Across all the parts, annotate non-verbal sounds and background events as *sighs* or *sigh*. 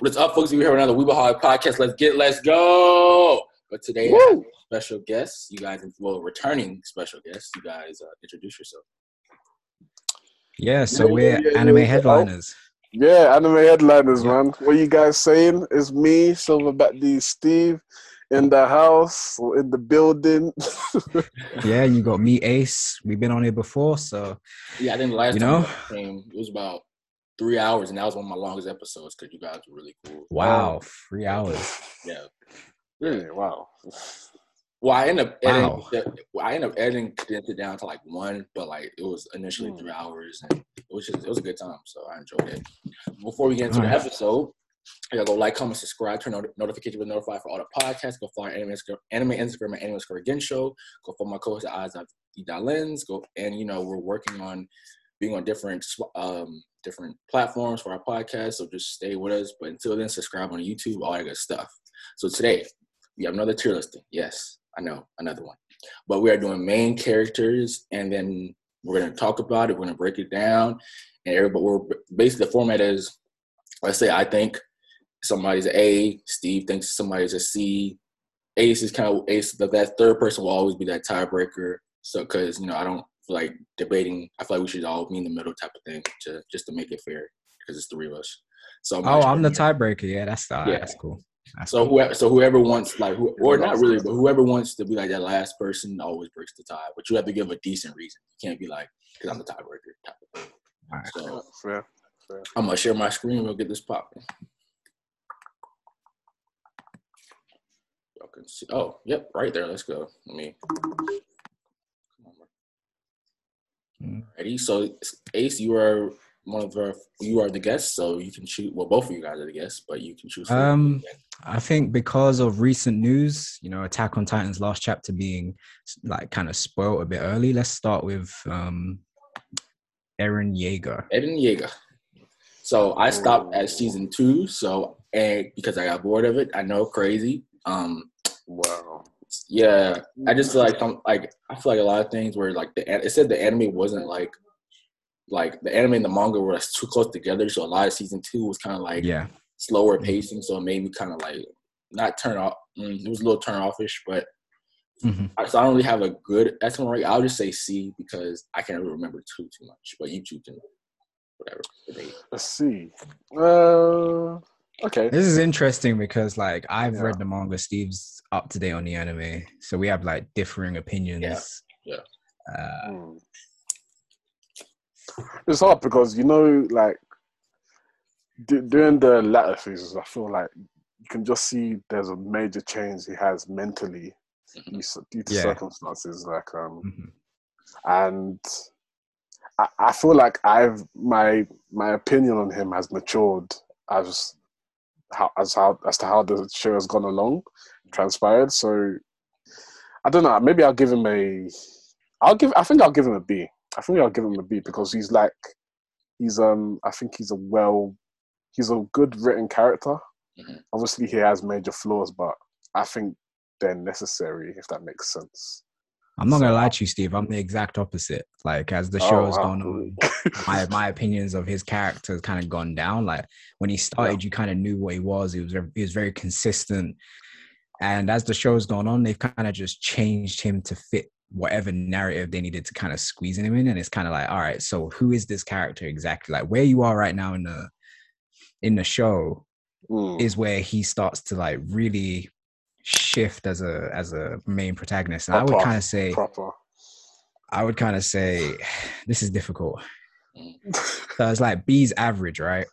What's up, folks? We're here with another Weeba Hog podcast. Let's get, let's go. But today, I have special guests. You guys, well, returning special guests. You guys uh, introduce yourself. Yeah, so we're yeah, yeah, anime yeah. headliners. Yeah, anime headliners, Yeah. man. What you guys saying? It's me, Silverback D Steve, in the house or in the building. *laughs* Yeah, and you got me, Ace. We've been on here before, so Yeah, I think the last You time know? you came, it was about three hours, and that was one of my longest episodes because you guys were really cool. wow, three hours. Yeah. really? Wow. Well, I ended up editing. Wow. the- well, I ended up editing condensed it down to like one, but like it was initially Mm. three hours, and it was just it was a good time, so I enjoyed it. Before we get into the Alright. episode, you gotta go like, comment, subscribe, turn on notifications to be notified for all the podcasts. Go follow our anime Instagram, anime Instagram and anime Score Again show. Go follow my co-host at Eyes of the Lens. Go and you know we're working on being on different um different platforms for our podcast, so just stay with us. But until then, subscribe on YouTube, all that good stuff. So today we have another tier listing. Yes, I know another one, but we are doing main characters, and then we're gonna talk about it. We're gonna break it down, and everybody. We're basically the format is, let's say I think somebody's a Steve thinks somebody's a C. Ace is kind of Ace. That third person will always be that tiebreaker. So because you know I don't like debating. I feel like we should all be in the middle type of thing to just to make it fair because it's three of us. So Oh, I'm the tiebreaker. Yeah, that's the, Yeah. that's cool. That's so cool. whoever, so whoever wants like, who, or not really, but whoever wants to be like that last person always breaks the tie. But you have to give a decent reason. You can't be like, because I'm the tiebreaker. Type of thing. Alright. So Fair. I'm gonna share my screen. We'll get this popping. Y'all can see. Oh, yep, right there. Let's go. Let me. Come on, bro. Mm. Ready? So Ace, you are one of the you are the guest, so you can choose. Well, both of you guys are the guests, but you can choose. Um, I think because of recent news, you know, Attack on Titan's last chapter being like kind of spoiled a bit early. Let's start with um, Eren Yeager. Eren Yeager. So I stopped at season two. So and because I got bored of it, I know crazy. Um, Wow. Yeah, I just feel like some like I feel like a lot of things where like the it said the anime wasn't like like the anime and the manga were like, too close together. So a lot of season two was kind of like Yeah, slower Mhm. pacing. So it made me kind of like not turn off. Mm, it was a little turn offish, but Mhm. I, so I don't really have a good estimate. Right? I'll just say C because I can't really remember too too much. But you two can whatever. debate. Let's see. Uh, okay. This is interesting because like I've Yeah. read the manga. Steve's up to date on the anime, so we have like differing opinions. yeah. Uh, Hmm. It's hard because you know, like d- during the latter phases, I feel like you can just see there's a major change he has mentally Mhm. due, to Yeah. circumstances. Like, um, mhm. and I, I feel like I've my my opinion on him has matured as how as how as to how the show has gone along, transpired. So I don't know. Maybe I'll give him a. I'll give. I think I'll give him a B. I think I'll give him a B because he's like, he's um. I think he's a well, he's a good written character. Mhm. Obviously, he has major flaws, but I think they're necessary if that makes sense. I'm not So- gonna lie to you, Steve. I'm the exact opposite. Like as the show Oh, has wow. gone on, my my opinions of his character has kind of gone down. Like when he started, you kind of knew what he was. He was very, he was very consistent, and as the show's gone on, they've kind of just changed him to fit whatever narrative they needed to kind of squeeze him in. And it's kind of like, all right, so who is this character exactly? Like where you are right now in the in the show Mm. is where he starts to like really shift as a as a main protagonist. And I would kind of say. proper. I would kind of say *sighs* this is difficult. *laughs* So it's like B's average, right?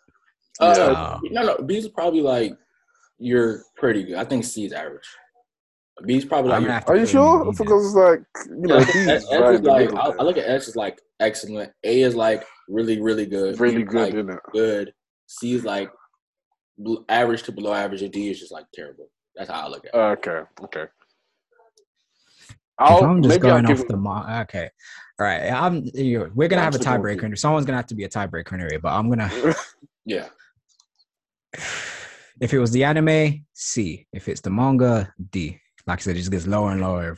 Uh, Yeah. no, no. B's probably like you're pretty good. I think C is average. B's probably like. gonna have to Are you put him in sure? the B then. Because like you know, Yeah, he's S, S right is like I. I look at S is like excellent. A is like really, really good. really good, like, isn't it? good. C is like average to below average, and D is just like terrible. That's how I look at it. Okay, okay. If I'll, I'm just maybe I'll going off the mark. Okay, all right. I'm. You we're gonna have a I'm still going tiebreaker. And Someone's gonna have to be a tiebreaker anyway. But I'm gonna. *laughs* Yeah. If it was the anime, C. If it's the manga, D. Like I said, it just gets lower and lower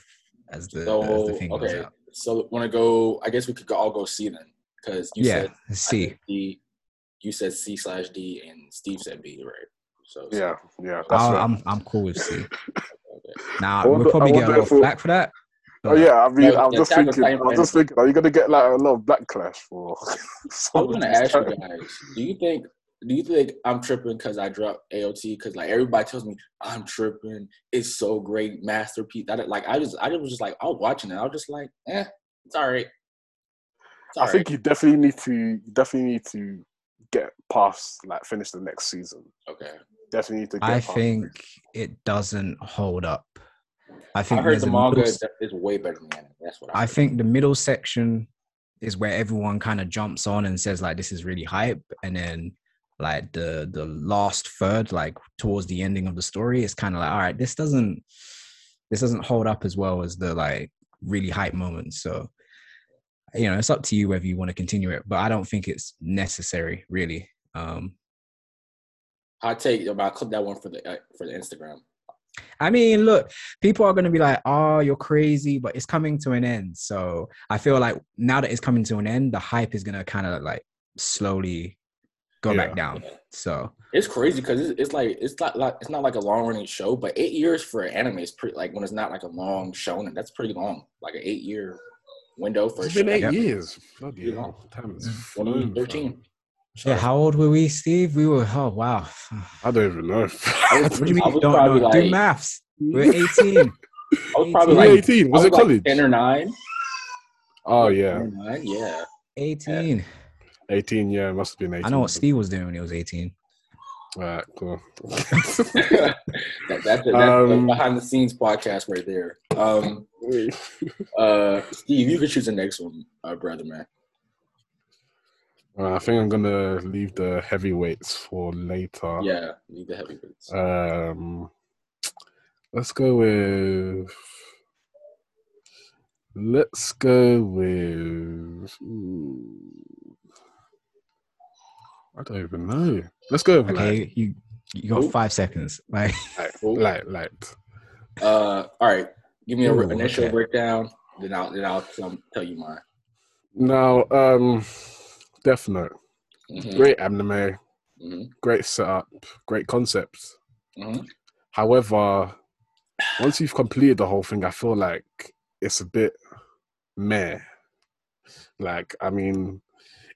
as the, as So the thing goes okay. out. So want to go? I guess we could all go C then, because you Yeah, said I C. said D. You said C slash D, and Steve said B, right? So Yeah, yeah. I'll- fair. I'm I'm cool with C. okay. Now I wonder- we'll probably I get a wonder lot of we'll- flack for that. Oh yeah, I mean, No, I'm the just thinking. I'm just thinking. Are you gonna get like a lot of backlash for? *laughs* I'm gonna ask you guys. Do you think? Do you think I'm tripping because I dropped AOT? Because like everybody tells me I'm tripping. It's so great, masterpiece. That like I just I was just like I was watching it. I was just like, eh, it's all right. It's all I think you definitely need to. You definitely need to get past like finish the next season. okay. Definitely need to. Get I past think it doesn't hold up. I I think heard there's the a manga middle is, is way better than the anime. That's what I. I think the middle section is where everyone kind of jumps on and says like this is really hype, and then like the the last third, like towards the ending of the story, it's kind of like all right, this doesn't this doesn't hold up as well as the like really hype moments. So you know, it's up to you whether you want to continue it, but I don't think it's necessary really. Um hot take about clip that one for the uh, for the Instagram. I mean, look, people are going to be like, "Oh, you're crazy," but it's coming to an end. So I feel like now that it's coming to an end, the hype is going to kind of like slowly go Yeah. back down. So It's crazy because it's, it's like it's not like it's not like a long running show, but eight years for an anime is pretty like when it's not like a long shonen. That's pretty long, like an eight year window for a It's show. been eight Yep. years. Bloody Yeah. hell, time is Mm. flown, fam. 2013. yeah, how old were we, Steve? We were oh wow. I don't even know. *laughs* what do you mean I you was don't probably know? Do maths. We're 18. I was probably You were like 18. I Was it like college? ten or nine. Oh yeah, 10 or nine, yeah. 18. 18. Yeah, it must have been 18. I know what Steve was doing when he was 18. All right, cool. *laughs* that, that's that's Um, the behind the scenes podcast right there. Um, *laughs* uh, Steve, you can choose the next one, uh, brother man. Uh, I think I'm gonna leave the heavyweights for later. Yeah, need the heavyweights. Um, let's go with. Let's go with. I don't even know. Let's go with Okay, you you got Who? five seconds. *laughs* Like light. Who? Light, light, light. Uh, all right. Give me an Ooh, initial okay. breakdown, then I'll then I'll um, tell you mine. Now, um, Death Note, Mhm, great anime, mhm, great setup, great concepts. mhm. However, once you've completed the whole thing, I feel like it's a bit meh. Like, I mean,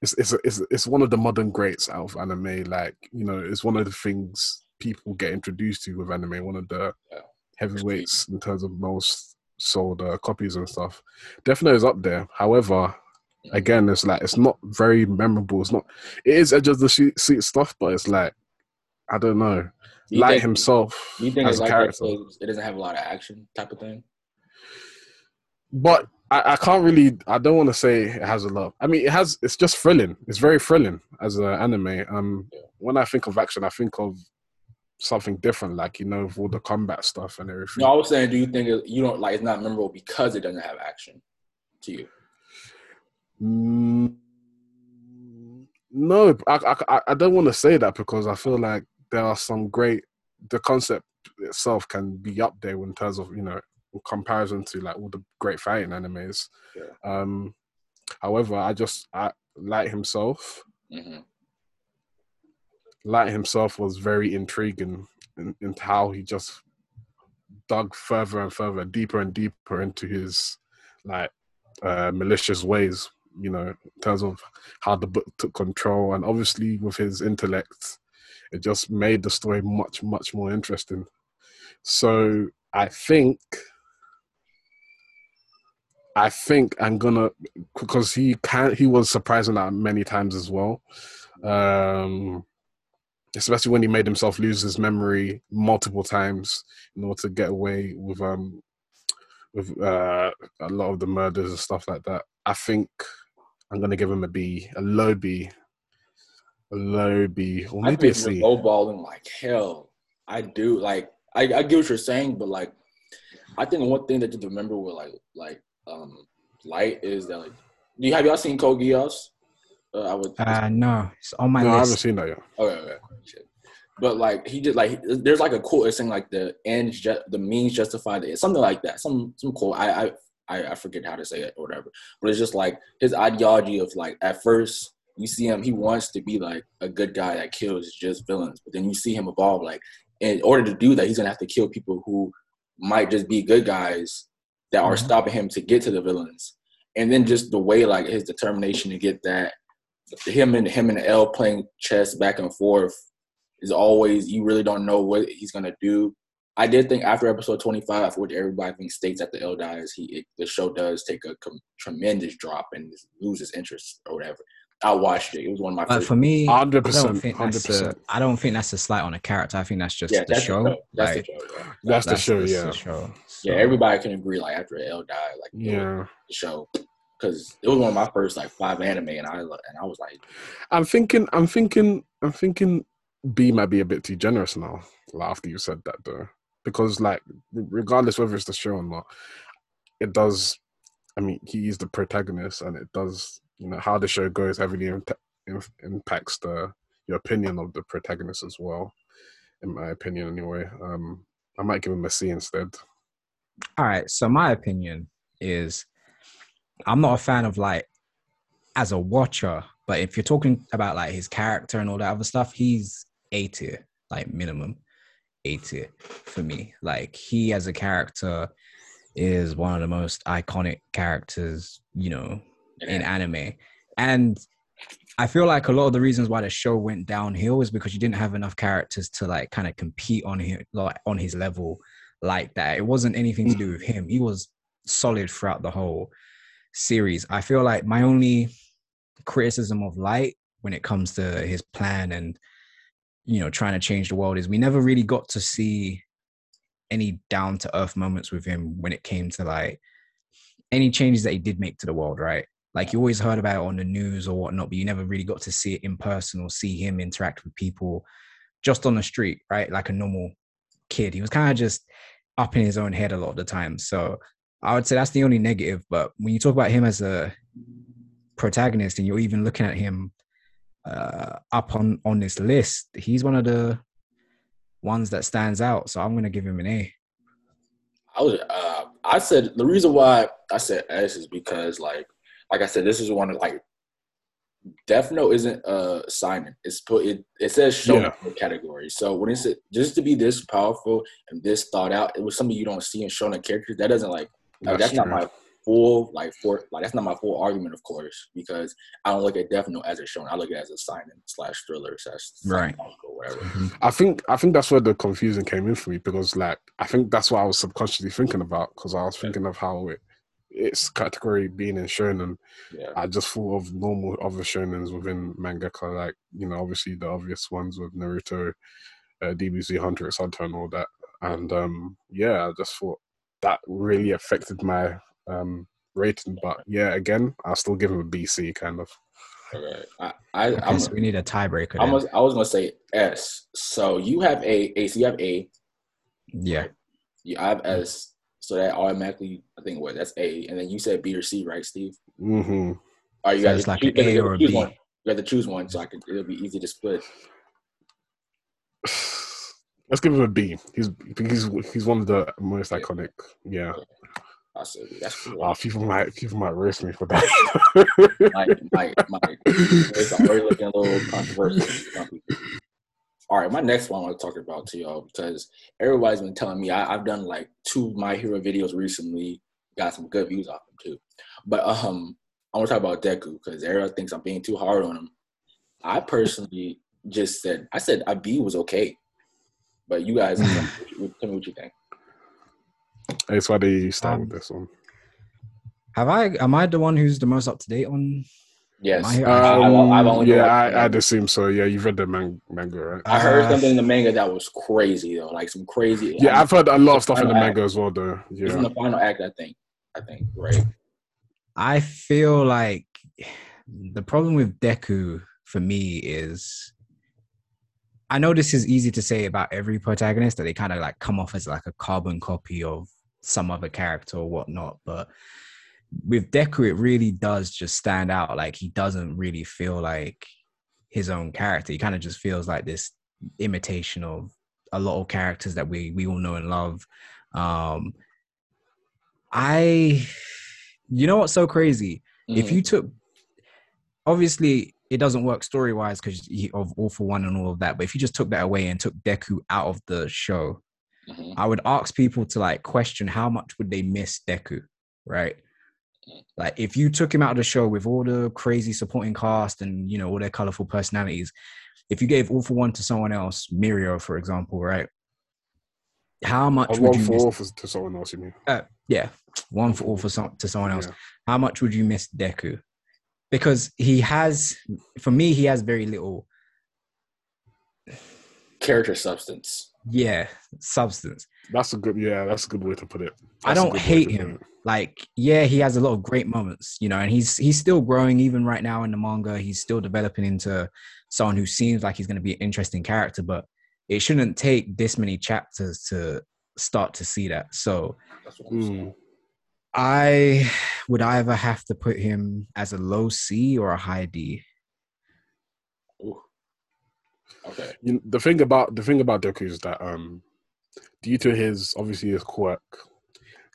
it's it's it's it's one of the modern greats out of anime. Like, you know, it's one of the things people get introduced to with anime. One of the heavyweights in terms of most sold uh, copies and stuff. Definitely is up there. However, again, it's like it's not very memorable. It's not. It is edge of the seat, stuff, but it's like I don't know. Do Light think- himself you think as it's a like that it doesn't have a lot of action type of thing? but I, I can't really. I don't want to say it has a lot. I mean, it has. It's just thrilling. It's very thrilling as an anime. Um, Yeah. when I think of action, I think of something different, like you know, with all the combat stuff and everything. No, I was saying, do you think it, you don't like it's not memorable because it doesn't have action to you? Mm, no, I, I, I don't want to say that because I feel like there are some great. The concept itself can be up there in terms of you know comparison to like all the great fighting animes. Yeah. Um, however, I just I like himself. hmm Light himself was very intriguing in, in how he just dug further and further, deeper and deeper into his like uh, malicious ways. You know, in terms of how the book took control, and obviously with his intellect, it just made the story much, much more interesting. So I think, I think I'm gonna because he can. He was surprising that many times as well. Um, especially when he made himself lose his memory multiple times in order to get away with um with uh, a lot of the murders and stuff like that. I think I'm gonna give him a B, a low B, a low B, or I maybe a think you're lowballing like hell. I do like I, I get what you're saying, but like I think one thing that you remember with like like um light is that like do you have y'all seen Code Geass? Uh, I would uh no, it's on my No, I haven't seen that yet. Okay, okay. Shit. But like he did like there's like a quote saying like the ends ju- the means justify the something like that. Some some quote I I I I forget how to say it or whatever. But it's just like his ideology of like at first you see him, he wants to be like a good guy that kills just villains. But then you see him evolve. Like in order to do that, he's gonna have to kill people who might just be good guys that are mm-hmm. stopping him to get to the villains. And then just the way like his determination to get that, him and him and L playing chess back and forth is always you really don't know what he's gonna do. I did think after episode 25, which everybody thinks states that the L dies, he it, the show does take a com- tremendous drop and loses interest or whatever. I watched it. It was one of my. But for me, hundred percent, hundred percent. I don't think that's a slight on a character. I think that's just yeah, the, that's show. The that's like, the show. Yeah. That's, that's, the show. yeah. The show. So. Yeah, everybody can agree. Like after L died, like yeah, the show because it was one of my first like five anime, and I and I was like, I'm thinking, I'm thinking, I'm thinking, B might be a bit too generous now. After you said that, though, because like regardless whether it's the show or not, it does. I mean, he is the protagonist, and it does you know how the show goes heavily impacts the your opinion of the protagonist as well. In my opinion, anyway, um, I might give him a C instead. All right. So my opinion is, I'm not a fan of like as a watcher, but if you're talking about like his character and all that other stuff, he's A tier, like minimum A tier for me. Like he as a character is one of the most iconic characters, you know, in anime. And I feel like a lot of the reasons why the show went downhill is because you didn't have enough characters to like kind of compete on him like on his level like that. It wasn't anything to do with him. He was solid throughout the whole series. I feel like my only criticism of Light when it comes to his plan and you know trying to change the world is we never really got to see any down to earth moments with him when it came to like any changes that he did make to the world, right? Like you always heard about it on the news or whatnot, but you never really got to see it in person or see him interact with people just on the street, right? Like a normal kid. He was kind of just up in his own head a lot of the time. So I would say that's the only negative. But when you talk about him as a protagonist and you're even looking at him uh, up on on this list, he's one of the ones that stands out. So I'm going to give him an A. I was, uh, I said the reason why I said S is because like like I said, this is one of like Death Note isn't a seinen. It's put it it says show yeah. category. So when it's just to be this powerful and this thought out, it was something you don't see in shonen characters. That doesn't like, that's, that's not my full like for like that's not my full argument, of course, because I don't look at Death Note as a shonen. I look at it as a seinen slash thriller slash right or whatever. Mm-hmm. I think I think that's where the confusion came in for me because like I think that's what I was subconsciously thinking about because I was thinking of how it its category being in shonen, yeah. I just thought of normal other shonens within mangaka, like you know, obviously the obvious ones with Naruto, uh, DBZ, Hunter x Hunter, and all that. And um, yeah, I just thought that really affected my um, rating. But yeah, again, I'll still give him a BC kind of. Okay, I, I okay, so we need a tiebreaker. I was, I was gonna say S. So you have A, A. So you have A. Yeah. You I have S. So that automatically, I think what that's A, and then you said B or C, right, Steve? Mm-hmm. Are you so guys like an A or a B? One. You have to choose one, so I can. It'll be easy to split. *sighs* Let's give him a B. He's he's he's one of the most iconic. Yeah. I said that's cool. Oh, people might people might roast me for that. might, might, might. *laughs* It's already looking a little controversial all right, my next one I want to talk about to y'all because everybody's been telling me I, have done like two My Hero videos recently, got some good views off them too. But um, I want to talk about Deku because everyone thinks I'm being too hard on him. I personally just said I said B was okay, but you guys tell me what you think. That's why they start um, with this one. Have I? Am I the one who's the most up to date on Yes. Um, I, I've, I've yeah, I, I'd assume so. Yeah, you've read the man- manga, right? I heard uh, something in the manga that was crazy though, like some crazy. Yeah, I mean, I've heard a lot of stuff in the manga as well, though. Yeah, it's in the final act, I think. I think, right? I feel like the problem with Deku for me is I know this is easy to say about every protagonist that they kind of like come off as like a carbon copy of some other character or whatnot, but with Deku, it really does just stand out. Like he doesn't really feel like his own character. He kind of just feels like this imitation of a lot of characters that we we all know and love. Um I you know what's so crazy? Mm. If you took obviously it doesn't work story wise because of All for One and all of that. But if you just took that away and took Deku out of the show, Mhm. I would ask people to like question how much would they miss Deku, right? Like if you took him out of the show with all the crazy supporting cast and you know all their colorful personalities, if you gave all for one to someone else, Mirio, for example, right? How much Or would one you for miss? all for, to someone else, you mean? Uh, yeah, one for all for some to someone else. Yeah. How much would you miss Deku? Because he has, for me, he has very little, Character substance. yeah, substance. That's a good, yeah, that's a good way to put it. I That's a don't hate him. it. like yeah he has a lot of great moments you know and he's he's still growing even right now in the manga he's still developing into someone who seems like he's going to be an interesting character but it shouldn't take this many chapters to start to see that so That's I'm. Mm. i would either have to put him as a low c or a high d Ooh. Okay. You, the thing about the thing about Deku is that um, due to his obviously his quirk,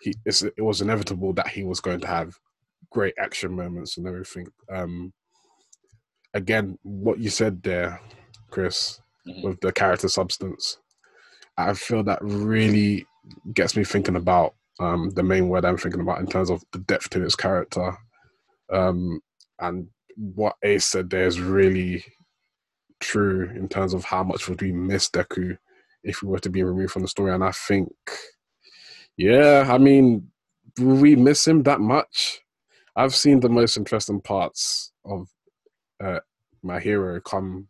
he it's, it was inevitable that he was going to have great action moments and everything. Um, again, what you said there, Chris, Mhm. with the character substance, I feel that really gets me thinking about um, the main word I'm thinking about in terms of the depth to his character. Um, and what Ace said there is really true in terms of how much would we miss Deku if we were to be removed from the story. And I think, yeah, I mean, will we miss him that much? I've seen the most interesting parts of uh, my hero come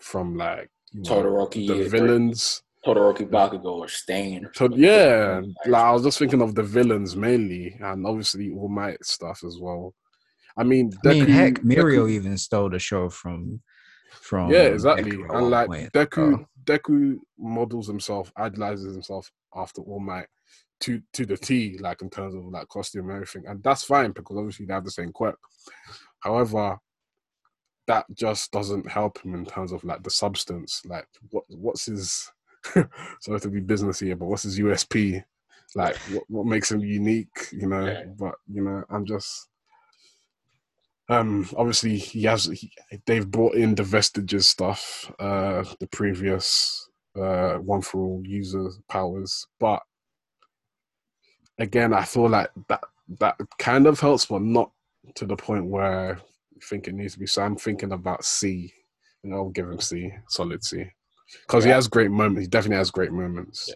from like you know, Todoroki. the is- villains. Todoroki Bakugo or Stain. Or So yeah, like I was just thinking of the villains mainly, and obviously All Might stuff as well. I mean, i mean Deku- heck mirio Deku- even stole the show from from yeah, exactly. Deku And like Deku, so- Deku models himself, idolizes himself after All Might to to the T, like in terms of like costume and everything, and that's fine because obviously they have the same quirk. However, that just doesn't help him in terms of like the substance. Like, what what's his? *laughs* sorry to be business here, but what's his USP? Like, what what makes him unique? You know, Yeah. but you know, I'm just. Um, obviously he has. He, they've brought in the vestiges stuff, uh, the previous uh, one for all user powers, but again, I feel like that that kind of helps, but not to the point where I think it needs to be. So I'm thinking about C, and I'll give him C, solid C, because he has great moments. He definitely has great moments. Yeah.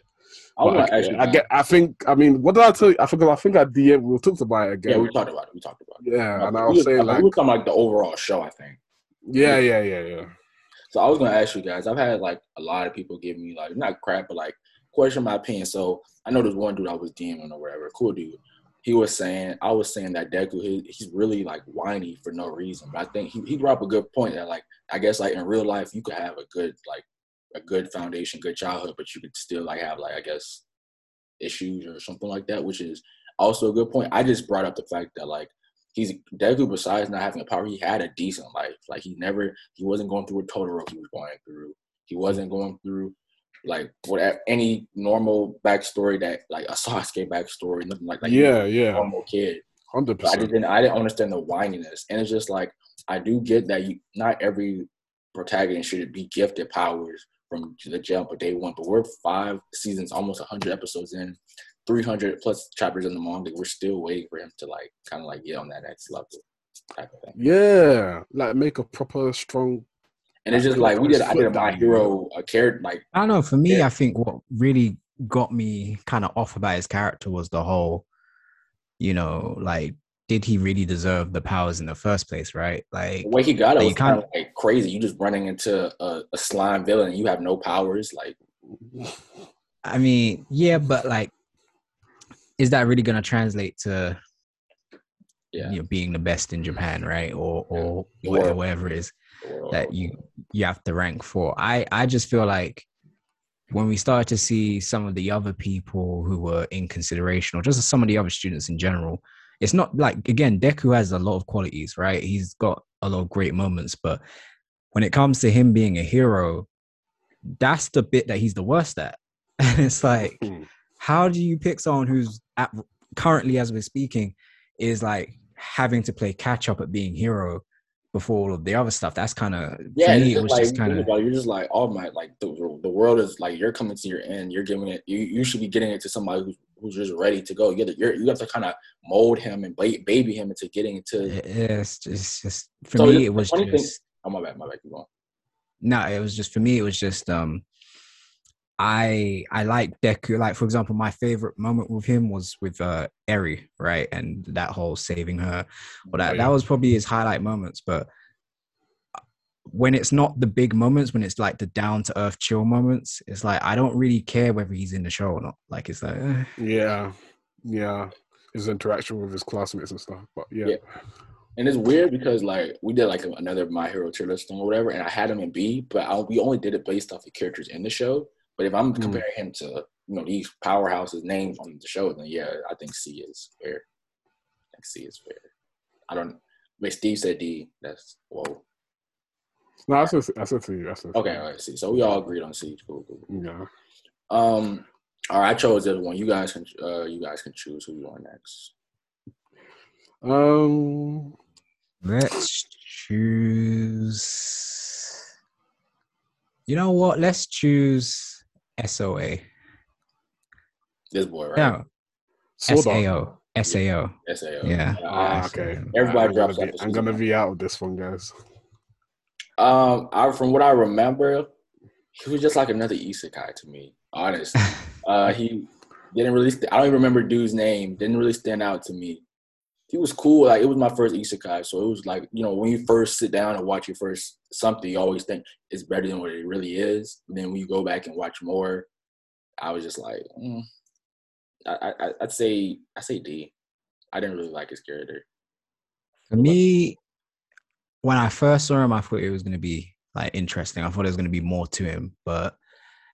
I But I. I get. I think. I mean, what did I tell you? I forgot. I think I DM. We talked about it again. Yeah, we talked about it. We talked about it. Yeah, and I was was, saying I like, mean, we were talking like the overall show. I think. yeah, yeah, yeah, yeah. So I was gonna ask you guys. I've had like a lot of people give me like not crap, but like question my opinion. So I know there's one dude I was DMing or whatever, cool dude. He was saying I was saying that Deku he, he's really like whiny for no reason. But I think he, he brought up a good point that like I guess like in real life you could have a good like a good foundation, good childhood, but you could still like have like I guess issues or something like that, which is also a good point. I just brought up the fact that like he's Deku besides not having a power, he had a decent life. Like he never he wasn't going through a total of what Todoroki was going through. He wasn't going through like what any normal backstory that like a Sasuke backstory, nothing like like yeah, yeah, normal kid. hundred But I didn't I didn't understand the whininess. And it's just like I do get that you not every protagonist should be gifted powers from the jail but day one. But we're five seasons, almost hundred episodes in, three hundred plus chapters in the manga. We're still waiting for him to like kind of like get on that next level type of thing. Yeah, like make a proper strong. And it's just like we did. I did a my hero a character like I don't know. For me, Yeah. I think what really got me kind of off about his character was the whole, you know, like, did he really deserve the powers in the first place, right? Like, the way he got it Like, was kind of like crazy. You just running into a, a slime villain you have no powers. Like I mean, yeah, but like, is that really going to translate to, yeah, you know, being the best in Japan, right? Or or The whatever, whatever it is that you you have to rank for. I I just feel like when we started to see some of the other people who were in consideration, or just some of the other students in general, it's not like again, Deku has a lot of qualities, right? He's got a lot of great moments, but when it comes to him being a hero, that's the bit that he's the worst at. *laughs* And it's like, Hmm. how do you pick someone who's at, currently, as we're speaking, is like having to play catch up at being hero, before all of the other stuff. That's kind of Yeah, me. It was like just kind of you're just like, oh my, like the the world is like you're coming to your end. You're giving it. You you should be getting it to somebody who's who's just ready to go. You have to, you're, you have to kind of mold him and baby him into getting into. it's just, it's just for So me. It was funny thing- just Oh my bad, my bad. Keep going. no. It was just for me. It was just um. I I like Deku. Like for example, my favorite moment with him was with uh Eri, right, and that whole saving her. Well, that Oh, that was probably his highlight moments. But when it's not the big moments, when it's like the down to earth chill moments, it's like I don't really care whether he's in the show or not. Like it's like eh. Yeah, yeah. His interaction with his classmates and stuff. But yeah, Yeah. And it's weird because like we did like another My Hero tier list thing or whatever, and I had him in B, but I, we only did it based off the characters in the show. But if I'm Mm. comparing him to you know these powerhouses names on the show, then yeah, I think C is fair. I think C is fair. I don't. Wait, Steve said D. That's whoa. no, that's a, that's a C. That's a Okay, all right, C. So we all agreed on C. Cool, cool. cool. Yeah. Um, all right, I chose this one. You guys can uh you guys can choose who you want next. Um. let's choose. You know what? Let's choose SOA. This boy, right? No, Sword SAO. SAO. SAO. Yeah. Ah, Uh, okay. Everybody I'm drops gonna be, I'm gonna be out of this one, guys. Um, I from what I remember, he was just like another isekai to me. Honest. *laughs* Uh, he didn't really. St- I don't even remember dude's name. Didn't really stand out to me. He was cool. Like it was my first isekai, so it was like you know when you first sit down and watch your first something, you always think it's better than what it really is. But then when you go back and watch more, I was just like, mm. I, I, I'd say I say D. I didn't really like his character. For me, when I first saw him, I thought it was going to be like interesting. I thought there was going to be more to him, but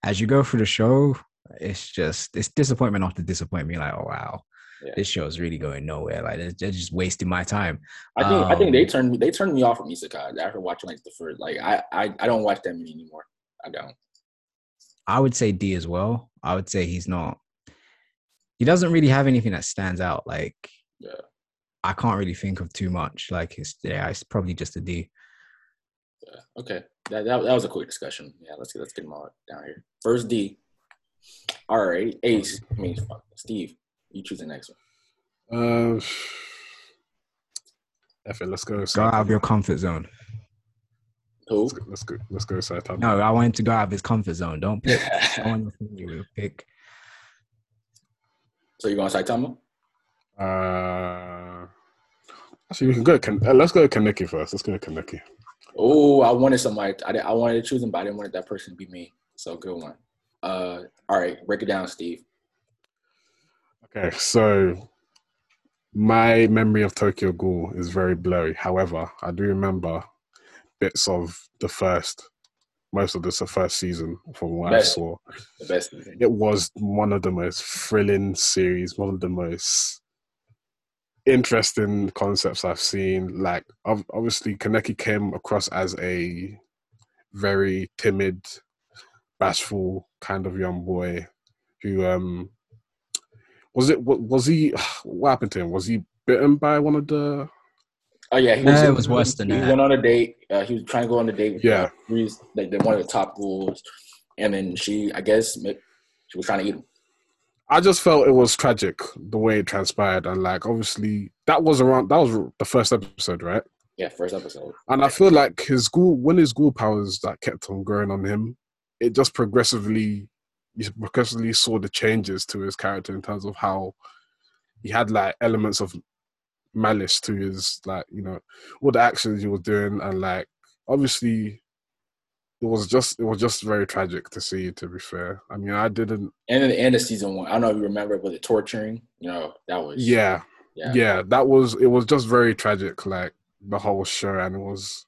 as you go through the show, it's just it's disappointment after disappointment. Like, oh wow, Yeah. this show is really going nowhere. Like, they're, they're just wasting my time. I think I think they Um, turned me they turned me off from isekai after watching like the first. Like I I, I don't watch that many anymore. I don't. I would say D as well. I would say he's not. He doesn't really have anything that stands out. Like, Yeah. I can't really think of too much. Like, it's yeah, it's probably just a D. Yeah. Okay. That, that that was a quick discussion. Yeah. Let's get let's get them all down here. First D. All right, Ace. I mean, fuck, Steve. You choose the next one. Uh, F it, let's go. Go out of your comfort zone. Who? Let's go. Let's go. Let's go. Saitama. No, I want him to go out of his comfort zone. Don't pick someone you think you will pick. so you going Saitama? Uh, actually, we can go. Kan- uh, let's go to Kaneki first. Let's go to Kaneki. Oh, I wanted somebody. I did, I wanted to choose him, but I didn't want that person to be me. So good one. Uh, all right, break it down, Steve. Okay, so my memory of Tokyo Ghoul is very blurry. However, I do remember bits of the first, most of this the first season from what I saw. The best. It was one of the most thrilling series, one of the most interesting concepts I've seen. Like, obviously, Kaneki came across as a very timid, bashful kind of young boy who um was it was he *sighs* what happened to him was he bitten by one of the Oh yeah, he No, it was worse than he that. He went on a date. Uh, he was trying to go on a date with Yeah. Rize, like the, one of the top ghouls, and then she, I guess, she was trying to eat him. i just felt it was tragic the way it transpired and like obviously that was around that was the first episode right Yeah, first episode. and i feel like his ghoul when his ghoul powers that kept on growing on him it just progressively you progressively saw the changes to his character in terms of how he had like elements of malice to his like you know all the actions he was doing and like obviously it was just it was just very tragic to see to be fair. I mean i didn't And then the end of season one, I don't know if you remember, but the torturing, you know, that was yeah. Yeah, yeah that was it was just very tragic like the whole show and it was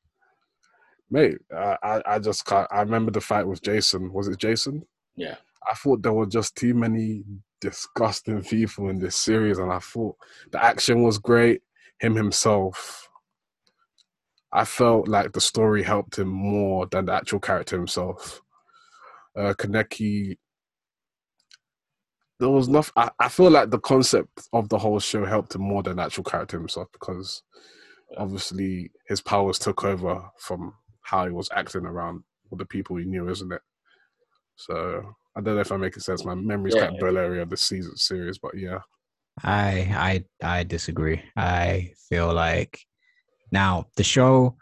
mate I, I i just can't i remember the fight with jason. Was it jason? Yeah. I thought there were just too many disgusting people in this series and i thought the action was great. Him himself i felt like the story helped him more than the actual character himself. Uh kaneki there was nothing I, I feel like the concept of the whole show helped him more than the actual character himself because obviously his powers took over from how he was acting around all the people he knew, isn't it? So I don't know if I'm making sense. My memory's Yeah. kind of blurry of the season series, but yeah. I I I disagree. I feel like now the show,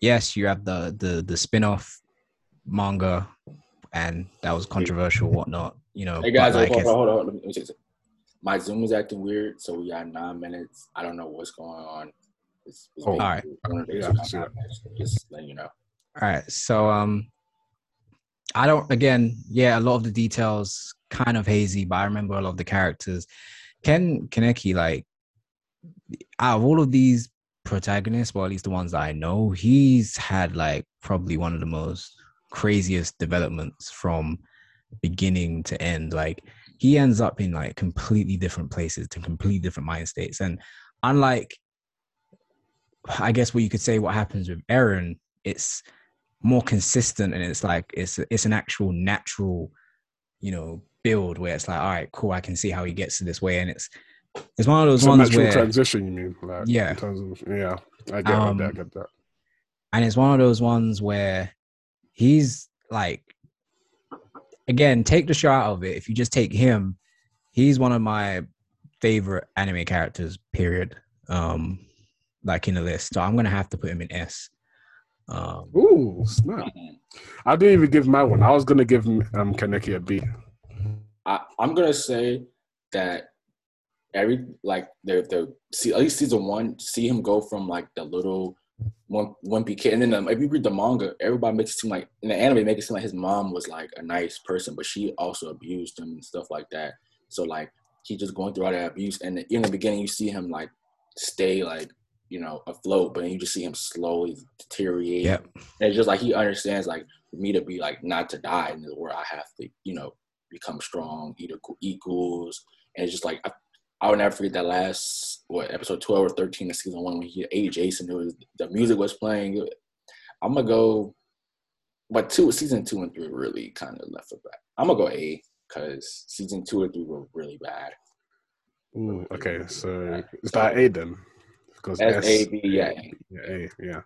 yes, you have the the the spin-off manga, and that was controversial, whatnot. You know, Hey guys, like hold, on, hold on, hold on. Let me say something. My Zoom is acting weird, so we got nine minutes. I don't know what's going on. It's, it's Oh, alright. one of the days Yeah, we I got see nine it. minutes. Just letting you know. All right. So um I don't again, yeah, a lot of the details kind of hazy, but I remember a lot of the characters. Ken Kaneki, like out of all of these protagonists, well at least the ones that I know, he's had like probably one of the most craziest developments from beginning to end. Like he ends up in like completely different places to completely different mind states. And unlike I guess what you could say what happens with Eren, it's more consistent and it's like it's it's an actual natural, you know, build where it's like, all right, cool, I can see how he gets to this way. And it's it's one of those It's ones where transition, you mean? Like, Yeah. In terms of, yeah, I get Um, that. I get that. and it's one of those ones where he's like again take the show out of it if you just take him he's one of my favorite anime characters period um like in the list so i'm gonna have to put him in s um Ooh, snap. I didn't even give my one. I was gonna give um Kaneki a B. I, I'm gonna say that every like the the see at least season one, see him go from like the little one wimpy kid, and then um, if you read the manga, everybody makes it seem like in the anime make it seem like his mom was like a nice person, but she also abused him and stuff like that. So like he's just going through all that abuse, and in the beginning you see him like stay like you know afloat, but you just see him slowly deteriorate. Yep. And it's just like he understands like for me to be like not to die in the world, I have to you know become strong, eat a, eat and it's just like I, I would never forget that last what episode twelve or thirteen of season one when he ate Jason. It was the music was playing. I'm gonna go, but two season two and three really kind of left it back. I'm gonna go A because season two and three were really bad. Ooh, okay, so is that A then? Because That's A, B, yeah. yeah,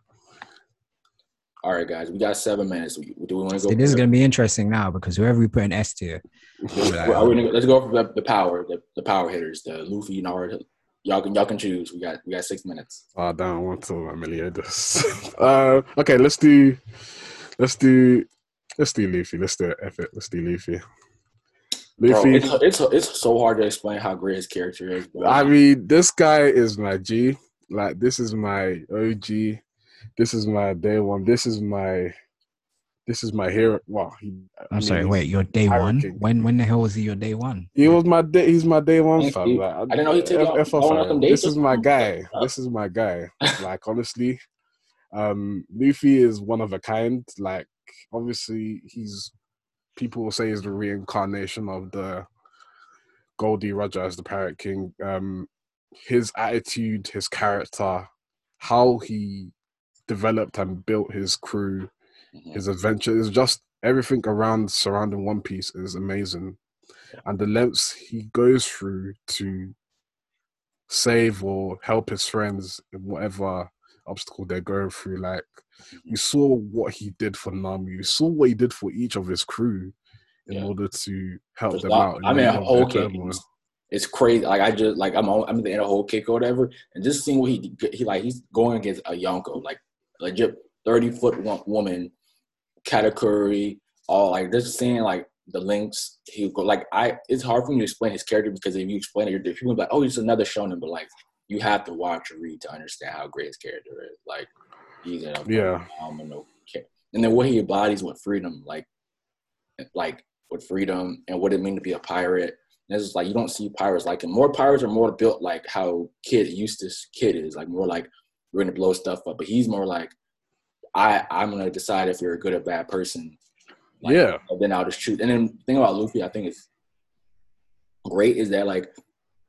All right, guys, we got seven minutes. Do we want to go? See, this is going to be interesting now because whoever we put in S tier, *laughs* Well, gonna- let's go for the, the power, the, the power hitters, the Luffy, Naruto. Y'all can y'all can choose. We got we got six minutes. Oh, I don't want to talk about Meliodas. uh, okay, let's do, let's do, let's do Luffy. Let's do it. F it. Let's do Luffy. Bro, Luffy. it's, it's it's so hard to explain how great his character is. Bro. I mean, this guy is my G. Like, this is my OG. This is my day one. This is my, this is my hero. Wow. He, I I'm mean, sorry, wait, your day Pirate one? King. When when the hell was he your day one? He was my day. He's my day one fam. Like, I didn't know he took F- y'all- F off, y'all on fam. them dates This is my guy. This is my guy. Like honestly, um, Luffy is one of a kind. Like obviously, he's people will say he's the reincarnation of the Gol D. Roger as the Pirate King. Um, his attitude, his character, how he developed and built his crew, Mhm. his adventure is just everything around surrounding One Piece is amazing, and the lengths he goes through to save or help his friends in whatever obstacle they're going through. Like you saw what he did for Nami, you saw what he did for each of his crew in Yeah. order to help them lot- out. I mean, the a middle of whole their kick. turmoil. It's crazy. Like I just like I'm on, I'm at the end of a whole kick or whatever, and just seeing what he he like he's going against a Yonko, like legit thirty foot woman, category, all like just seeing like the links he go like I. It's hard for me to explain his character because if you explain it, you're people like, oh, he's another shonen, but like you have to watch or read to understand how great his character is. Like he's a Yeah. phenomenal character. And then what he embodies with freedom, like like with freedom and what it mean to be a pirate. And it's just like you don't see pirates like him. More pirates are more built like how Kid Eustace Kid is, like more like we're gonna blow stuff up. But he's more like I I'm gonna decide if you're a good or bad person. Like, yeah, then I'll just shoot. And then the thing about Luffy, I think is great is that like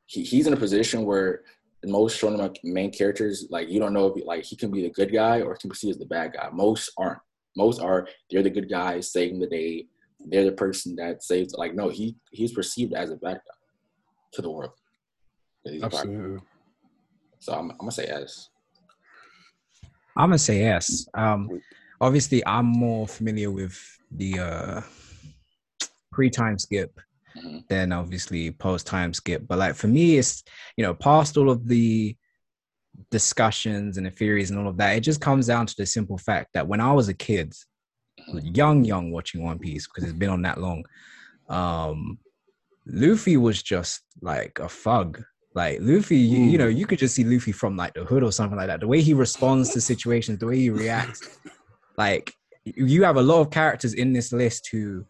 he, he's in a position where most shonen main characters like you don't know if he, like he can be the good guy or he can be seen as the bad guy. Most aren't. Most are they're the good guys saving the day. They're the person that saves. Like no, he he's perceived as a bad guy to the world. 'Cause he's a pirate. absolutely. So I'm, I'm gonna say S. I'm gonna say yes. Um, obviously, I'm more familiar with the uh, pre-time skip Mhm. than obviously post-time skip. But like for me, it's you know past all of the discussions and the theories and all of that, it just comes down to the simple fact that when I was a kid, young, young, watching One Piece because it's been on that long, um, Luffy was just like a thug. Like Luffy, you, you know, you could just see Luffy from like the hood or something like that. The way he responds to situations, the way he reacts, like you have a lot of characters in this list who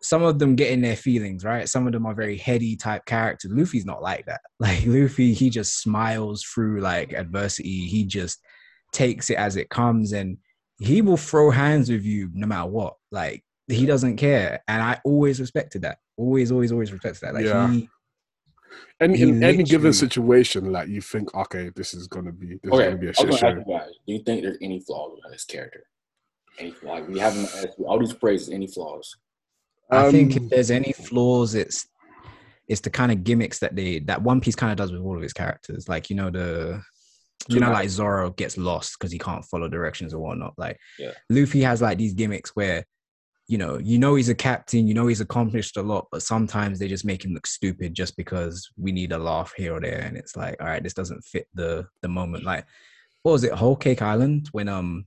some of them get in their feelings, right? Some of them are very heady type characters. Luffy's not like that. *laughs* Like Luffy, he just smiles through like adversity. He just takes it as it comes and he will throw hands with you no matter what. Like he doesn't care. And I always respected that. Always, always, always respected that. Like Yeah. he And He in any given situation, like you think, okay, this is gonna be this is gonna be a I was shit show. do you think there's any flaws with this character? Any flaws? We haven't asked all these praises. Any flaws? I think if Um, there's any flaws, it's it's the kind of gimmicks that they that One Piece kind of does with all of its characters. Like you know the you know like Zoro gets lost because he can't follow directions or whatnot. Like Yeah. Luffy has like these gimmicks where you know you know he's a captain, you know he's accomplished a lot, but sometimes they just make him look stupid just because we need a laugh here or there, and it's like all right, this doesn't fit the the moment. Like what was it, Whole Cake Island when um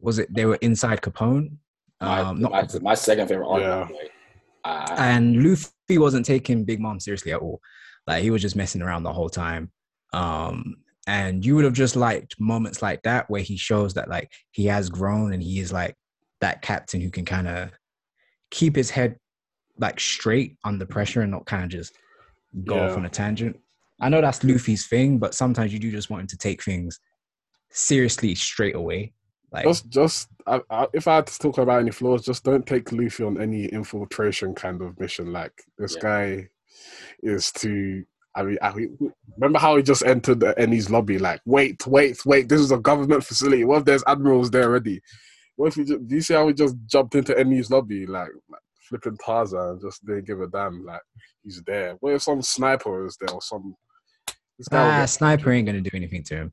was it they were inside Capone? My, Um, not my, Capone my second favorite arc. Yeah. by the and Luffy wasn't taking Big Mom seriously at all. Like he was just messing around the whole time. Um, and you would have just liked moments like that where he shows that like he has grown and he is like that captain who can kind of keep his head like straight under pressure and not kind of just go off on a tangent. I know that's Luffy's thing, but sometimes you do just want him to take things seriously straight away. Like just just I, I, if I had to talk about any flaws, just don't take Luffy on any infiltration kind of mission. Like this Yeah. guy is too. I mean, remember how he just entered the lobby? Like, wait, wait, wait! This is a government facility. What if there's admirals there already? What if he just, do you see how he just jumped into Enies Lobby like, like flipping Tarzan and just didn't give a damn? Like he's there. What if some sniper is there or some? This ah, sniper ain't gonna do anything to him.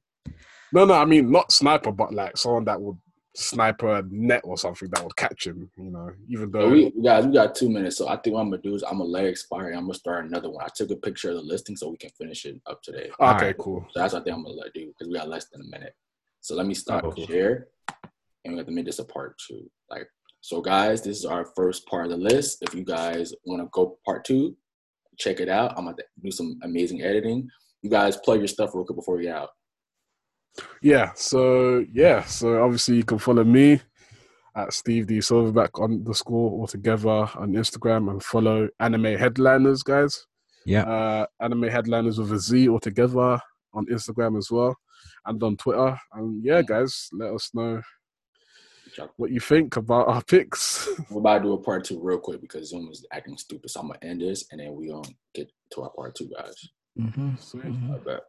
no, no, I mean not sniper, but like someone that would sniper net or something that would catch him. You know, even So though we, we guys, we got two minutes. So I think what I'm gonna do is I'm gonna let it expire. And I'm gonna start another one. I took a picture of the listing so we can finish it up today. okay, Alright. cool. So that's what I think I'm gonna let do because we got less than a minute. So let me stop Alright, cool. share, and we have to make this a part two. Like so, guys, this is our first part of the list. If you guys want to go part two, check it out. I'm gonna do some amazing editing. You guys plug your stuff real quick before we get out. Yeah, so yeah, so obviously you can follow me at Steve D Silverback on the score altogether on Instagram and follow Anime Headliners, guys. Yeah. Uh, Anime Headliners with a Z altogether on Instagram as well and on Twitter. And yeah, guys, let us know what you think about our picks. *laughs* We're about to do a part two real quick because Zoom is acting stupid. So I'm gonna end this and then we gonna get to our part two, guys. Mm-hmm. Sweet. I bet.